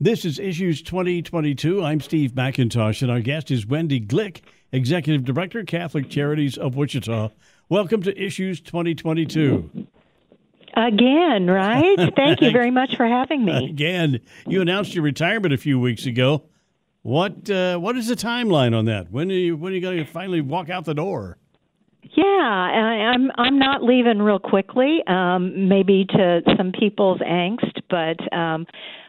This is Issues 2022. I'm Steve McIntosh, and our guest is Wendy Glick, Executive Director, Catholic Charities of Wichita. Welcome to Issues 2022. Again, right? Thank you very much for having me. Again, you announced your retirement a few weeks ago. What uh, what is the timeline on that? When are you when are you going to finally walk out the door? Yeah, I, I'm I'm not leaving real quickly. Um, maybe to some people's angst, but um,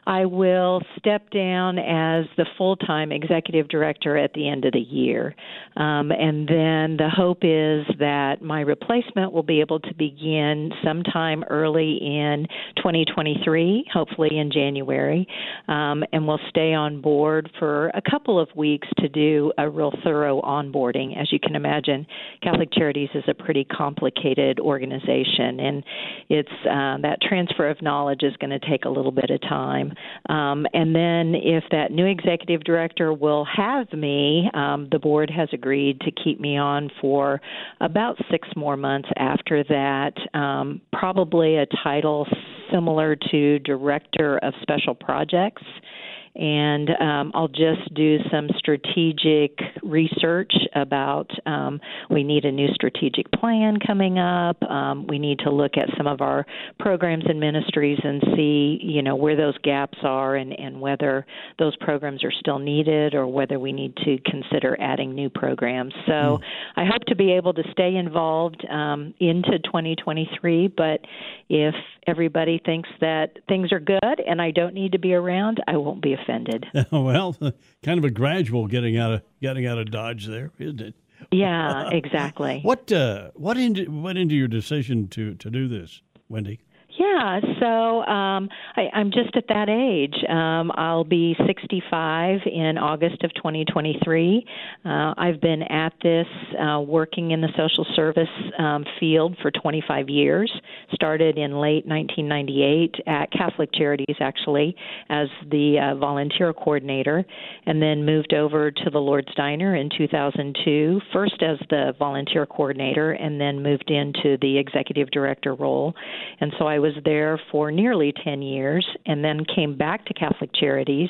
I will step down as the full time executive director at the end of the year. Um, and then the hope is that my replacement will be able to begin sometime early in 2023, hopefully in January, um, and will stay on board for a couple of weeks to do a real thorough onboarding. As you can imagine, Catholic Charities is a pretty complicated organization, and it's uh, that transfer of knowledge is going to take a little bit of time. Um, and then, if that new executive director will have me, um, the board has agreed to keep me on for about six more months after that. Um, probably a title similar to Director of Special Projects and um, I'll just do some strategic research about um, we need a new strategic plan coming up. Um, we need to look at some of our programs and ministries and see, you know, where those gaps are and, and whether those programs are still needed or whether we need to consider adding new programs. So mm. I hope to be able to stay involved um, into 2023, but if everybody thinks that things are good and I don't need to be around, I won't be offended. well, kind of a gradual getting out of getting out of Dodge there, isn't it? Yeah, exactly. what uh, what into, went into your decision to to do this, Wendy? Yeah, so um, I, I'm just at that age. Um, I'll be 65 in August of 2023. Uh, I've been at this uh, working in the social service um, field for 25 years. Started in late 1998 at Catholic Charities, actually, as the uh, volunteer coordinator, and then moved over to the Lord's Diner in 2002, first as the volunteer coordinator, and then moved into the executive director role. And so I was was there for nearly 10 years and then came back to Catholic Charities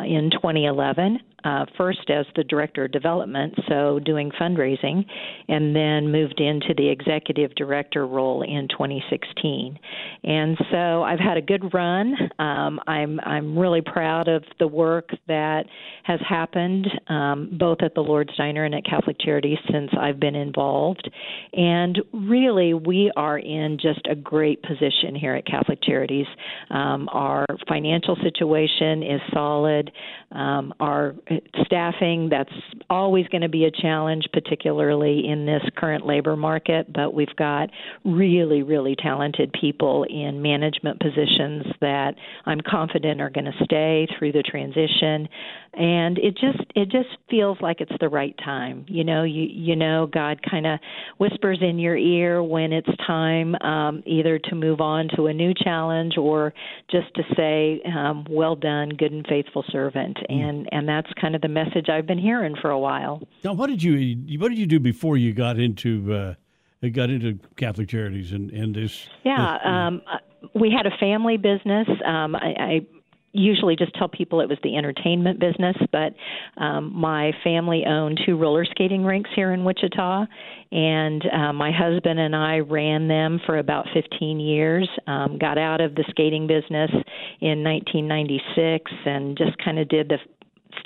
in 2011 uh, first as the director of development, so doing fundraising, and then moved into the executive director role in 2016. And so I've had a good run. Um, I'm I'm really proud of the work that has happened um, both at the Lord's Diner and at Catholic Charities since I've been involved. And really, we are in just a great position here at Catholic Charities. Um, our financial situation is solid. Um, our staffing, that's always going to be a challenge, particularly in this current labor market, but we've got really, really talented people in management positions that I'm confident are going to stay through the transition and it just it just feels like it's the right time you know you you know god kind of whispers in your ear when it's time um either to move on to a new challenge or just to say um well done good and faithful servant mm. and and that's kind of the message i've been hearing for a while now what did you what did you do before you got into uh got into catholic charities and and this yeah this, um we had a family business. Um, I, I usually just tell people it was the entertainment business, but um, my family owned two roller skating rinks here in Wichita, and uh, my husband and I ran them for about 15 years. Um, got out of the skating business in 1996 and just kind of did the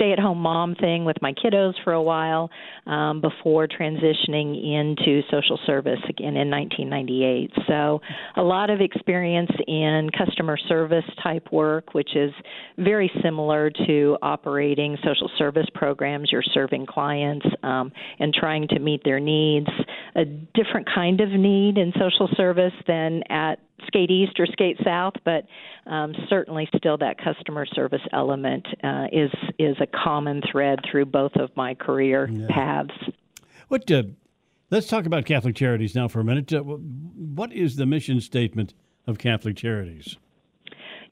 stay at home mom thing with my kiddos for a while um, before transitioning into social service again in 1998. So, a lot of experience in customer service type work, which is very similar to operating social service programs. You're serving clients um, and trying to meet their needs. A different kind of need in social service than at skate east or skate south, but um, certainly still that customer service element uh, is is a common thread through both of my career yeah. paths. What? Uh, let's talk about Catholic Charities now for a minute. Uh, what is the mission statement of Catholic Charities?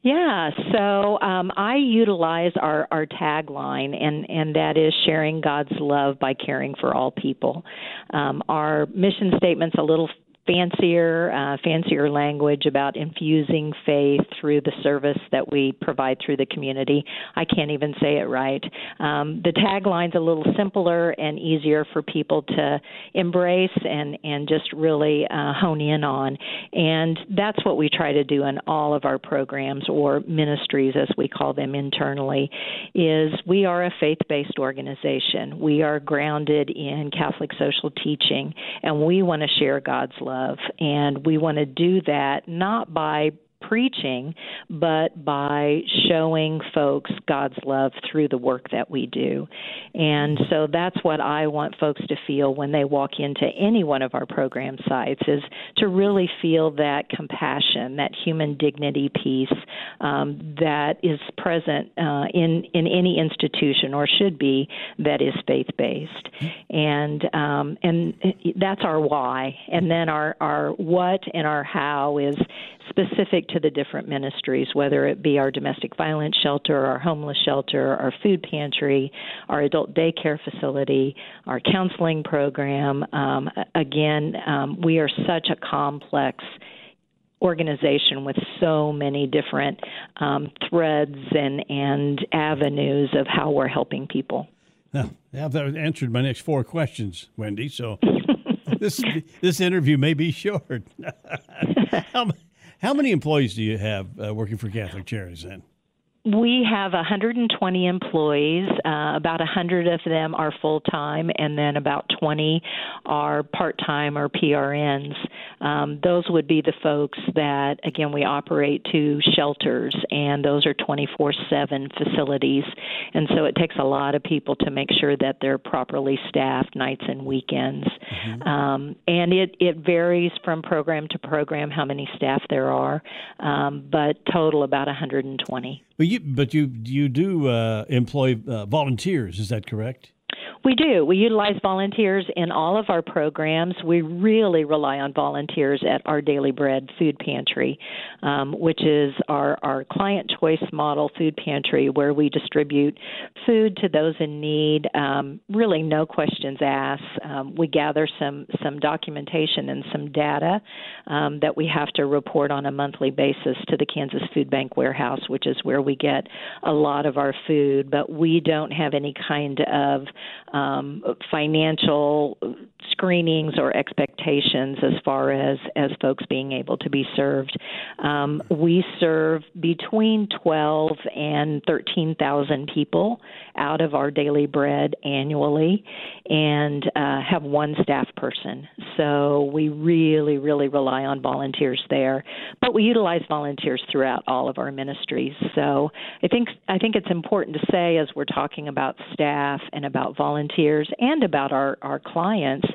Yeah, so um, I utilize our, our tagline, and, and that is sharing God's love by caring for all people. Um, our mission statement's a little fancier, uh, fancier language about infusing faith through the service that we provide through the community. I can't even say it right. Um, the tagline's a little simpler and easier for people to embrace and and just really uh, hone in on, and that's what we try to do in all of our programs or ministries, as we call them internally. Is we are a faith-based organization. We are grounded in Catholic social teaching, and we want to share God's love. And we want to do that not by preaching, but by showing folks God's love through the work that we do. And so that's what I want folks to feel when they walk into any one of our program sites is to really feel that compassion, that human dignity piece um, that is present uh, in in any institution or should be that is faith based. And um, and that's our why. And then our our what and our how is specific to the different ministries, whether it be our domestic violence shelter, our homeless shelter, our food pantry, our adult daycare facility, our counseling program. Um, again, um, we are such a complex organization with so many different um, threads and, and avenues of how we're helping people. Now, that answered my next four questions, Wendy. So this this interview may be short. how, how many employees do you have uh, working for Catholic Charities then? We have 120 employees. Uh, about 100 of them are full time, and then about 20 are part time or PRNs. Um, those would be the folks that, again, we operate two shelters, and those are 24 7 facilities. And so it takes a lot of people to make sure that they're properly staffed nights and weekends. Mm-hmm. Um, and it, it varies from program to program how many staff there are, um, but total about 120. But you, but you, you do uh, employ uh, volunteers, is that correct? We do. We utilize volunteers in all of our programs. We really rely on volunteers at our Daily Bread Food Pantry, um, which is our, our client choice model food pantry where we distribute food to those in need. Um, really, no questions asked. Um, we gather some, some documentation and some data um, that we have to report on a monthly basis to the Kansas Food Bank warehouse, which is where we get a lot of our food. But we don't have any kind of um, financial screenings or expectations as far as as folks being able to be served. Um, we serve between 12 and 13,000 people out of our daily bread annually, and uh, have one staff person. So we really, really rely on volunteers there, but we utilize volunteers throughout all of our ministries. So I think I think it's important to say as we're talking about staff and about volunteers and about our our clients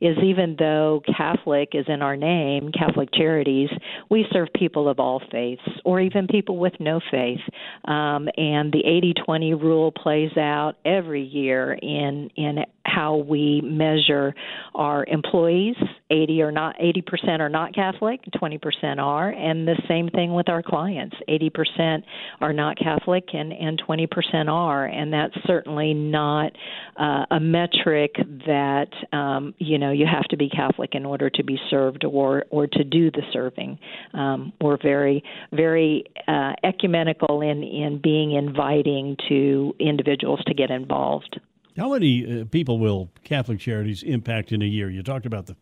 is even though Catholic is in our name, Catholic Charities, we serve people of all faiths or even people with no faith. Um, and the 80 20 rule plays out every year in, in how we measure our employees. 80 or not 80% are not Catholic, 20% are, and the same thing with our clients. 80% are not Catholic and and 20% are, and that's certainly not uh, a metric that um, you know you have to be Catholic in order to be served or or to do the serving. Um, we're very very uh, ecumenical in in being inviting to individuals to get involved. How many uh, people will Catholic Charities impact in a year? You talked about the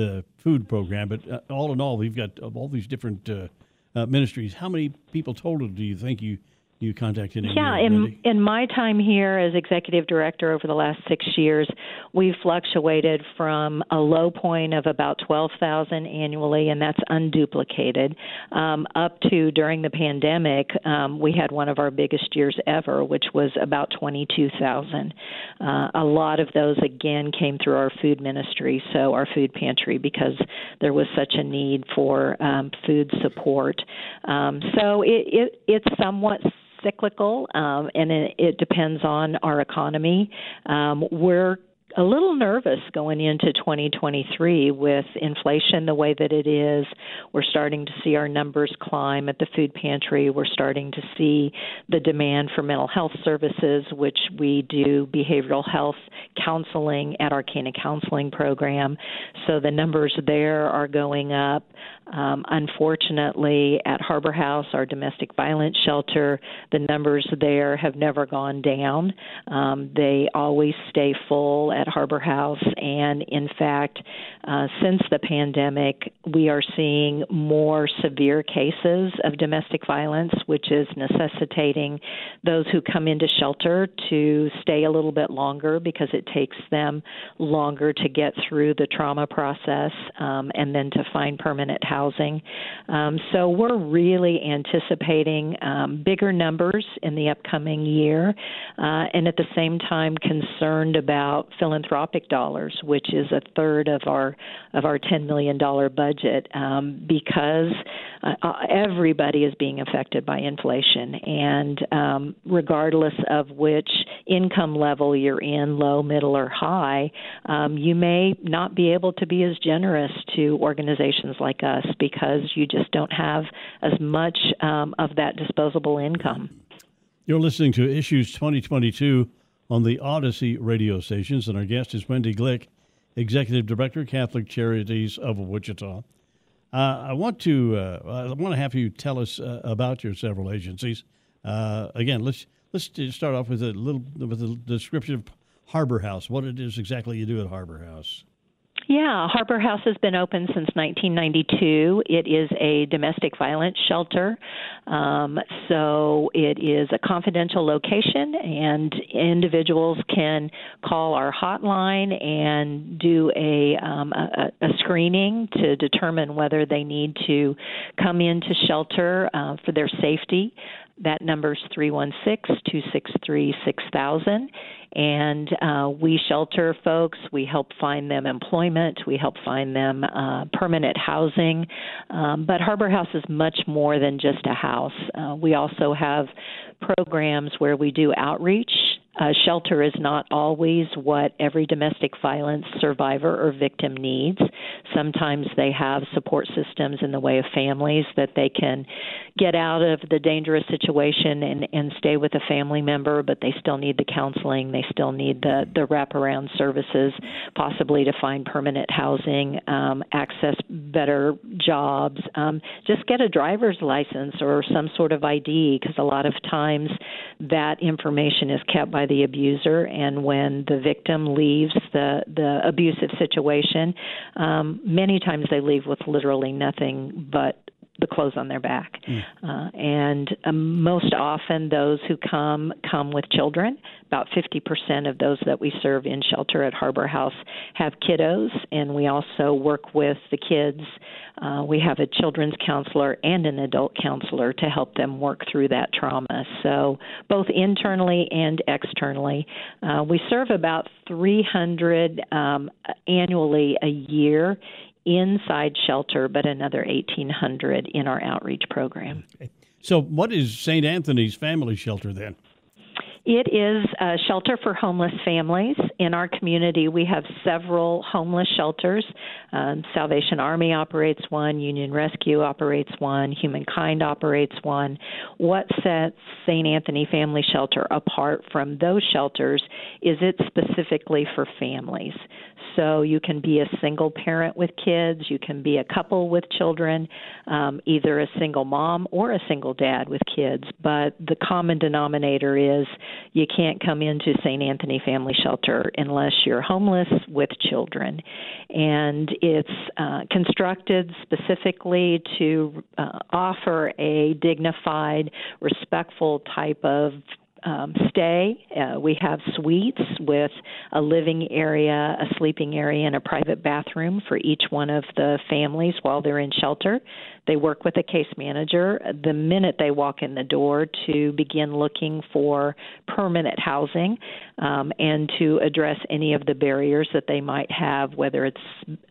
the food program, but uh, all in all, we've got all these different uh, uh, ministries. How many people total do you think you you contacted in yeah in in my time here as executive director over the last six years we've fluctuated from a low point of about 12,000 annually and that's unduplicated. Um, up to during the pandemic um, we had one of our biggest years ever which was about 22,000 uh, a lot of those again came through our food ministry so our food pantry because there was such a need for um, food support. Um, so it, it it's somewhat cyclical, um, and it, it, depends on our economy. Um, we're a little nervous going into 2023 with inflation the way that it is. We're starting to see our numbers climb at the food pantry. We're starting to see the demand for mental health services, which we do behavioral health counseling at our Cana Counseling program. So the numbers there are going up. Um, unfortunately, at Harbor House, our domestic violence shelter, the numbers there have never gone down. Um, they always stay full at Harbor House, and in fact, uh, since the pandemic, we are seeing more severe cases of domestic violence, which is necessitating those who come into shelter to stay a little bit longer because it takes them longer to get through the trauma process um, and then to find permanent housing. Um, so we're really anticipating um, bigger numbers in the upcoming year, uh, and at the same time concerned about philanthropic dollars, which is a third of our of our $10 million budget, um, because uh, uh, everybody is being affected by inflation, and um, regardless of which income level you're in, low, middle, or high, um, you may not be able to be as generous to organizations like us because you just don't have as much um, of that disposable income. You're listening to Issues 2022 on the Audacy radio stations, and our guest is Wendy Glick, Executive Director, Catholic Charities of Wichita. Uh, I want to uh, I want to have you tell us uh, about your several agencies. Uh, again, let's let's start off with a little with a description of Harbor House. What it is exactly you do at Harbor House. Yeah, Harbor House has been open since 1992. It is a domestic violence shelter. Um, so it is a confidential location, and individuals can call our hotline and do a, um, a, a screening to determine whether they need to come into shelter uh, for their safety. That number is 316 263 6000. And uh, we shelter folks. We help find them employment. We help find them uh, permanent housing. Um, but Harbor House is much more than just a house. Uh, we also have programs where we do outreach uh, shelter is not always what every domestic violence survivor or victim needs. Sometimes they have support systems in the way of families that they can get out of the dangerous situation and, and stay with a family member, but they still need the counseling, they still need the, the wraparound services, possibly to find permanent housing, um, access better jobs, um, just get a driver's license or some sort of ID, because a lot of times that information is kept by the abuser, and when the victim leaves the the abusive situation, um, many times they leave with literally nothing but the clothes on their back. Mm. Uh, and um, most often, those who come come with children. About 50% of those that we serve in shelter at Harbor House have kiddos, and we also work with the kids. Uh, we have a children's counselor and an adult counselor to help them work through that trauma. So, both internally and externally, uh, we serve about 300 um, annually a year inside shelter, but another 1,800 in our outreach program. Okay. So, what is St. Anthony's Family Shelter then? It is a shelter for homeless families. In our community, we have several homeless shelters. Um, Salvation Army operates one, Union Rescue operates one, Humankind operates one. What sets St. Anthony Family Shelter apart from those shelters is it's specifically for families. So you can be a single parent with kids, you can be a couple with children, um, either a single mom or a single dad with kids. But the common denominator is you can't come into St. Anthony Family Shelter unless you're homeless with children. And it's uh, constructed specifically to uh, offer a dignified, respectful type of um, stay. Uh, we have suites with a living area, a sleeping area, and a private bathroom for each one of the families while they're in shelter. They work with a case manager the minute they walk in the door to begin looking for permanent housing um, and to address any of the barriers that they might have, whether it's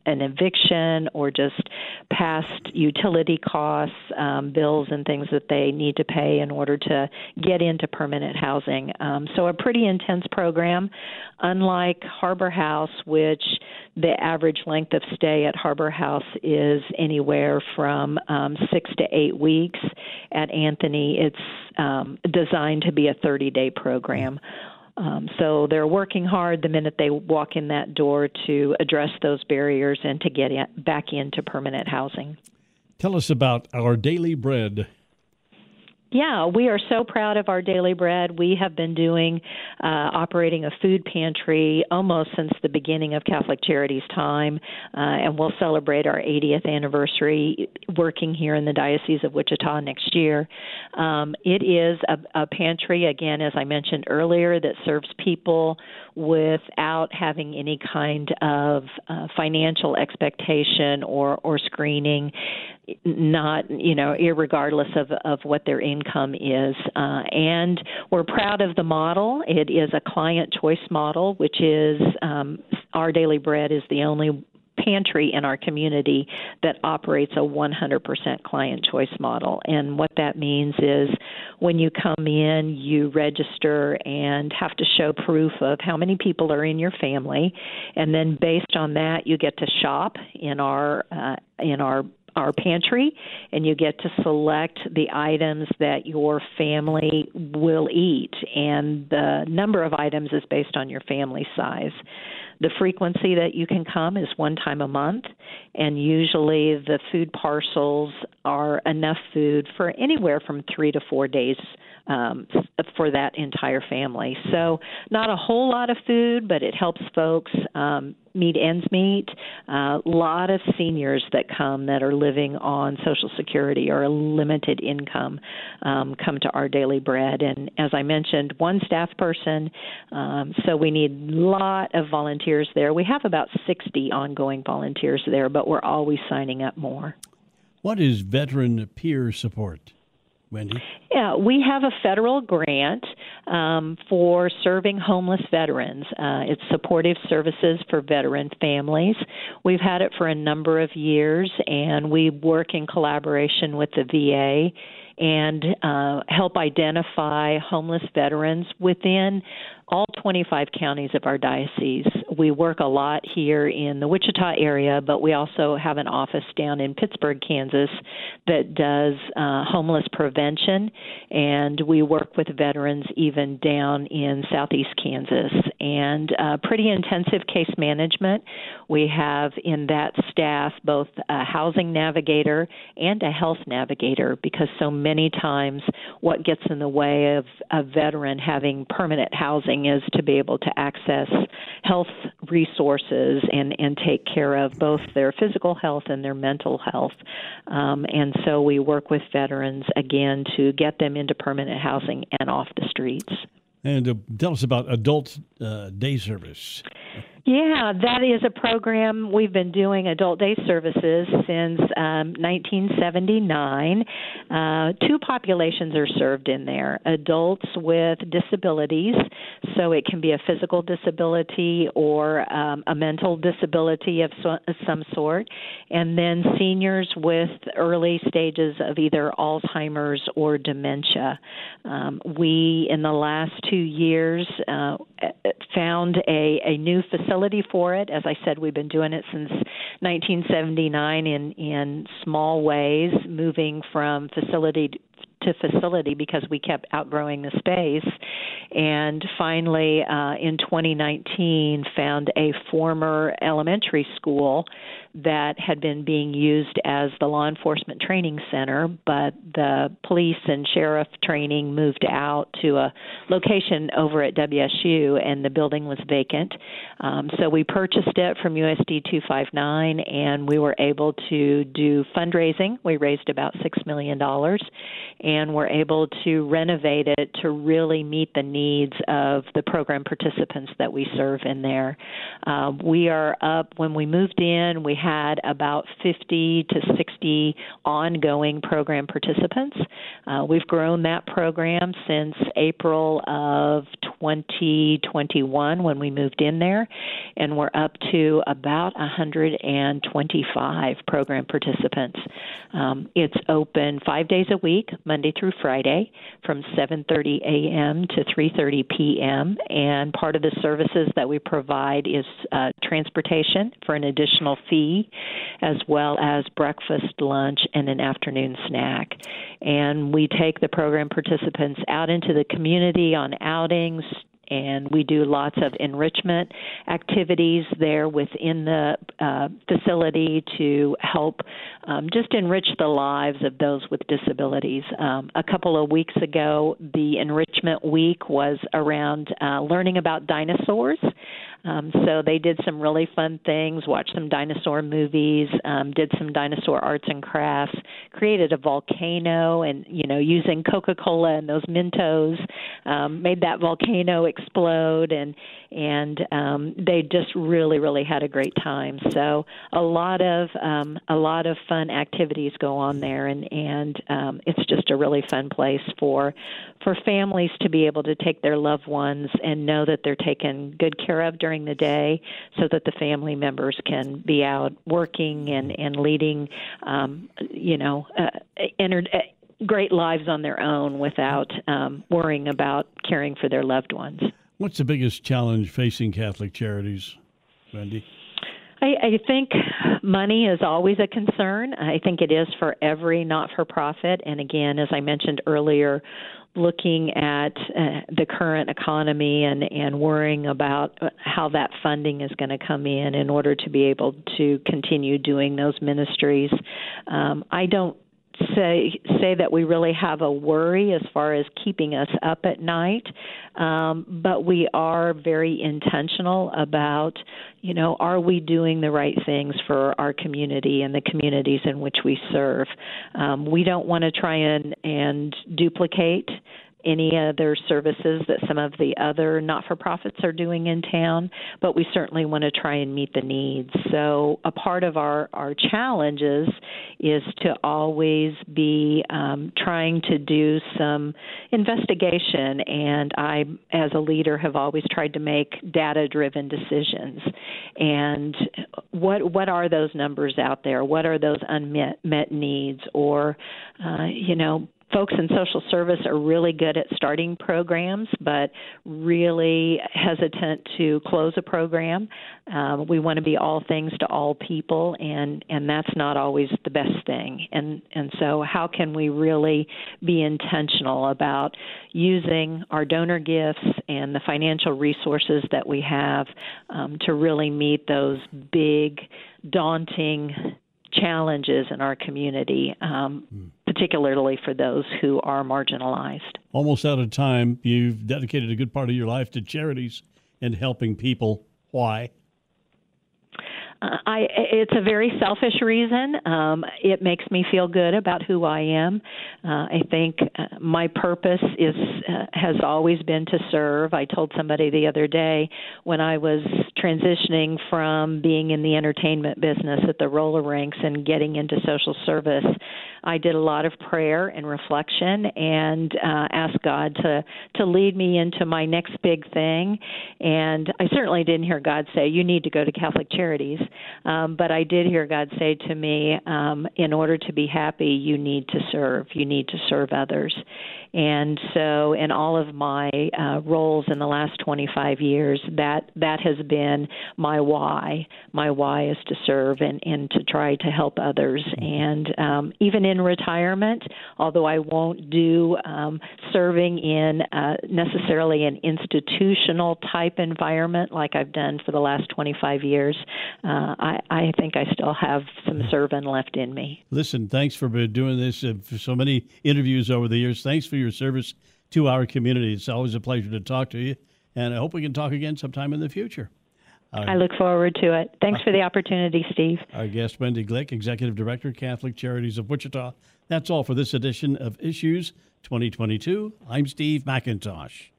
an eviction or just past utility costs, um, bills, and things that they need to pay in order to get into permanent housing. Um, so, a pretty intense program, unlike Harbor House, which the average length of stay at Harbor House is anywhere from um, six to eight weeks. At Anthony, it's um, designed to be a 30 day program. Um, so they're working hard the minute they walk in that door to address those barriers and to get in, back into permanent housing. Tell us about our daily bread yeah, we are so proud of our daily bread. We have been doing uh, operating a food pantry almost since the beginning of Catholic Charities time, uh, and we'll celebrate our 80th anniversary working here in the Diocese of Wichita next year. Um, it is a, a pantry, again, as I mentioned earlier, that serves people without having any kind of uh, financial expectation or, or screening not you know regardless of of what their income is. Uh, and we're proud of the model. It is a client choice model which is um, our daily bread is the only pantry in our community that operates a 100% client choice model. And what that means is when you come in, you register and have to show proof of how many people are in your family, and then based on that, you get to shop in our uh, in our our pantry and you get to select the items that your family will eat. And the number of items is based on your family size. The frequency that you can come is one time a month and usually the food parcels are enough food for anywhere from 3 to 4 days um, for that entire family. So, not a whole lot of food, but it helps folks um, meet ends meet. A uh, lot of seniors that come that are living on Social Security or a limited income um, come to our daily bread. And as I mentioned, one staff person, um, so we need a lot of volunteers there. We have about 60 ongoing volunteers there, but we're always signing up more. What is veteran peer support? Wendy? Yeah, we have a federal grant um, for serving homeless veterans. Uh, it's supportive services for veteran families. We've had it for a number of years, and we work in collaboration with the VA and uh, help identify homeless veterans within all 25 counties of our diocese. We work a lot here in the Wichita area, but we also have an office down in Pittsburg, Kansas, that does uh, homeless prevention, and we work with veterans even down in southeast Kansas. And uh, pretty intensive case management. We have in that staff both a housing navigator and a health navigator because so many times what gets in the way of a veteran having permanent housing is to be able to access health resources and, and take care of both their physical health and their mental health. Um, and so we work with veterans again to get them into permanent housing and off the streets. And uh, tell us about adult uh, day service. Yeah, that is a program we've been doing adult day services since um, 1979. Uh, two populations are served in there adults with disabilities, so it can be a physical disability or um, a mental disability of so, some sort, and then seniors with early stages of either Alzheimer's or dementia. Um, we, in the last two years, uh, found a, a new facility facility for it. As I said, we've been doing it since 1979 in in small ways, moving from facility to facility because we kept outgrowing the space. And finally, uh, in 2019, found a former elementary school that had been being used as the law enforcement training center, but the police and sheriff training moved out to a location over at WSU, and the building was vacant. Um, so we purchased it from USD 259, and we were able to do fundraising. We raised about $6 million, and were able to renovate it to really meet the needs of the program participants that we serve in there. Uh, we are up, when we moved in, we had about 50 to 60 ongoing program participants. Uh, we've grown that program since April of 2021 when we moved in there, and we're up to about 125 program participants. Um, it's open five days a week, Monday through Friday, from 7:30 a.m. to 3:30 p.m. And part of the services that we provide is uh, transportation for an additional fee, as well as breakfast, lunch, and an afternoon snack. And we take the program participants out into the community on outings, and we do lots of enrichment activities there within the uh, facility to help um, just enrich the lives of those with disabilities. Um, a couple of weeks ago, the enrichment week was around uh, learning about dinosaurs. Um, so they did some really fun things, watched some dinosaur movies, um, did some dinosaur arts and crafts, created a volcano, and you know using Coca-Cola and those Mentos, um, made that volcano explode, and and um, they just really really had a great time. So a lot of um, a lot of fun activities go on there, and and um, it's just a really fun place for for families to be able to take their loved ones and know that they're taken good care of during the day so that the family members can be out working and, and leading, um, you know, uh, entered, uh, great lives on their own without um, worrying about caring for their loved ones. What's the biggest challenge facing Catholic Charities, Wendy? I, I think money is always a concern. I think it is for every not for profit. And again, as I mentioned earlier, looking at uh, the current economy and, and worrying about how that funding is going to come in in order to be able to continue doing those ministries. Um, I don't say say that we really have a worry as far as keeping us up at night, um, but we are very intentional about, you know, are we doing the right things for our community and the communities in which we serve? Um, we don't want to try and and duplicate any other services that some of the other not for profits are doing in town, but we certainly want to try and meet the needs. So, a part of our, our challenges is to always be um, trying to do some investigation, and I, as a leader, have always tried to make data driven decisions. And what, what are those numbers out there? What are those unmet met needs? Or, uh, you know, folks in social service are really good at starting programs, but really hesitant to close a program. Um, we want to be all things to all people, and and that's not always the best thing. And and so, how can we really be intentional about using our donor gifts and the financial resources that we have um, to really meet those big, daunting challenges in our community, um, mm. Particularly for those who are marginalized. Almost out of time. You've dedicated a good part of your life to charities and helping people. Why? Uh, I it's a very selfish reason. Um, it makes me feel good about who I am. Uh, I think uh, my purpose is uh, has always been to serve. I told somebody the other day when I was transitioning from being in the entertainment business at the roller rinks and getting into social service. I did a lot of prayer and reflection and uh, asked God to to lead me into my next big thing. And I certainly didn't hear God say, "You need to go to Catholic Charities," um, but I did hear God say to me, um, "In order to be happy, you need to serve. You need to serve others." And so, in all of my uh, roles in the last 25 years, that that has been my why. My why is to serve and and to try to help others. And um, even in retirement, although I won't do um, serving in uh, necessarily an institutional type environment like I've done for the last 25 years, uh, I, I think I still have some serving left in me. Listen, thanks for doing this uh, for so many interviews over the years. Thanks for your service to our community. It's always a pleasure to talk to you, and I hope we can talk again sometime in the future. Uh, I look forward to it. Thanks for the opportunity, Steve. Our guest, Wendy Glick, Executive Director, Catholic Charities of Wichita. That's all for this edition of Issues 2022. I'm Steve McIntosh.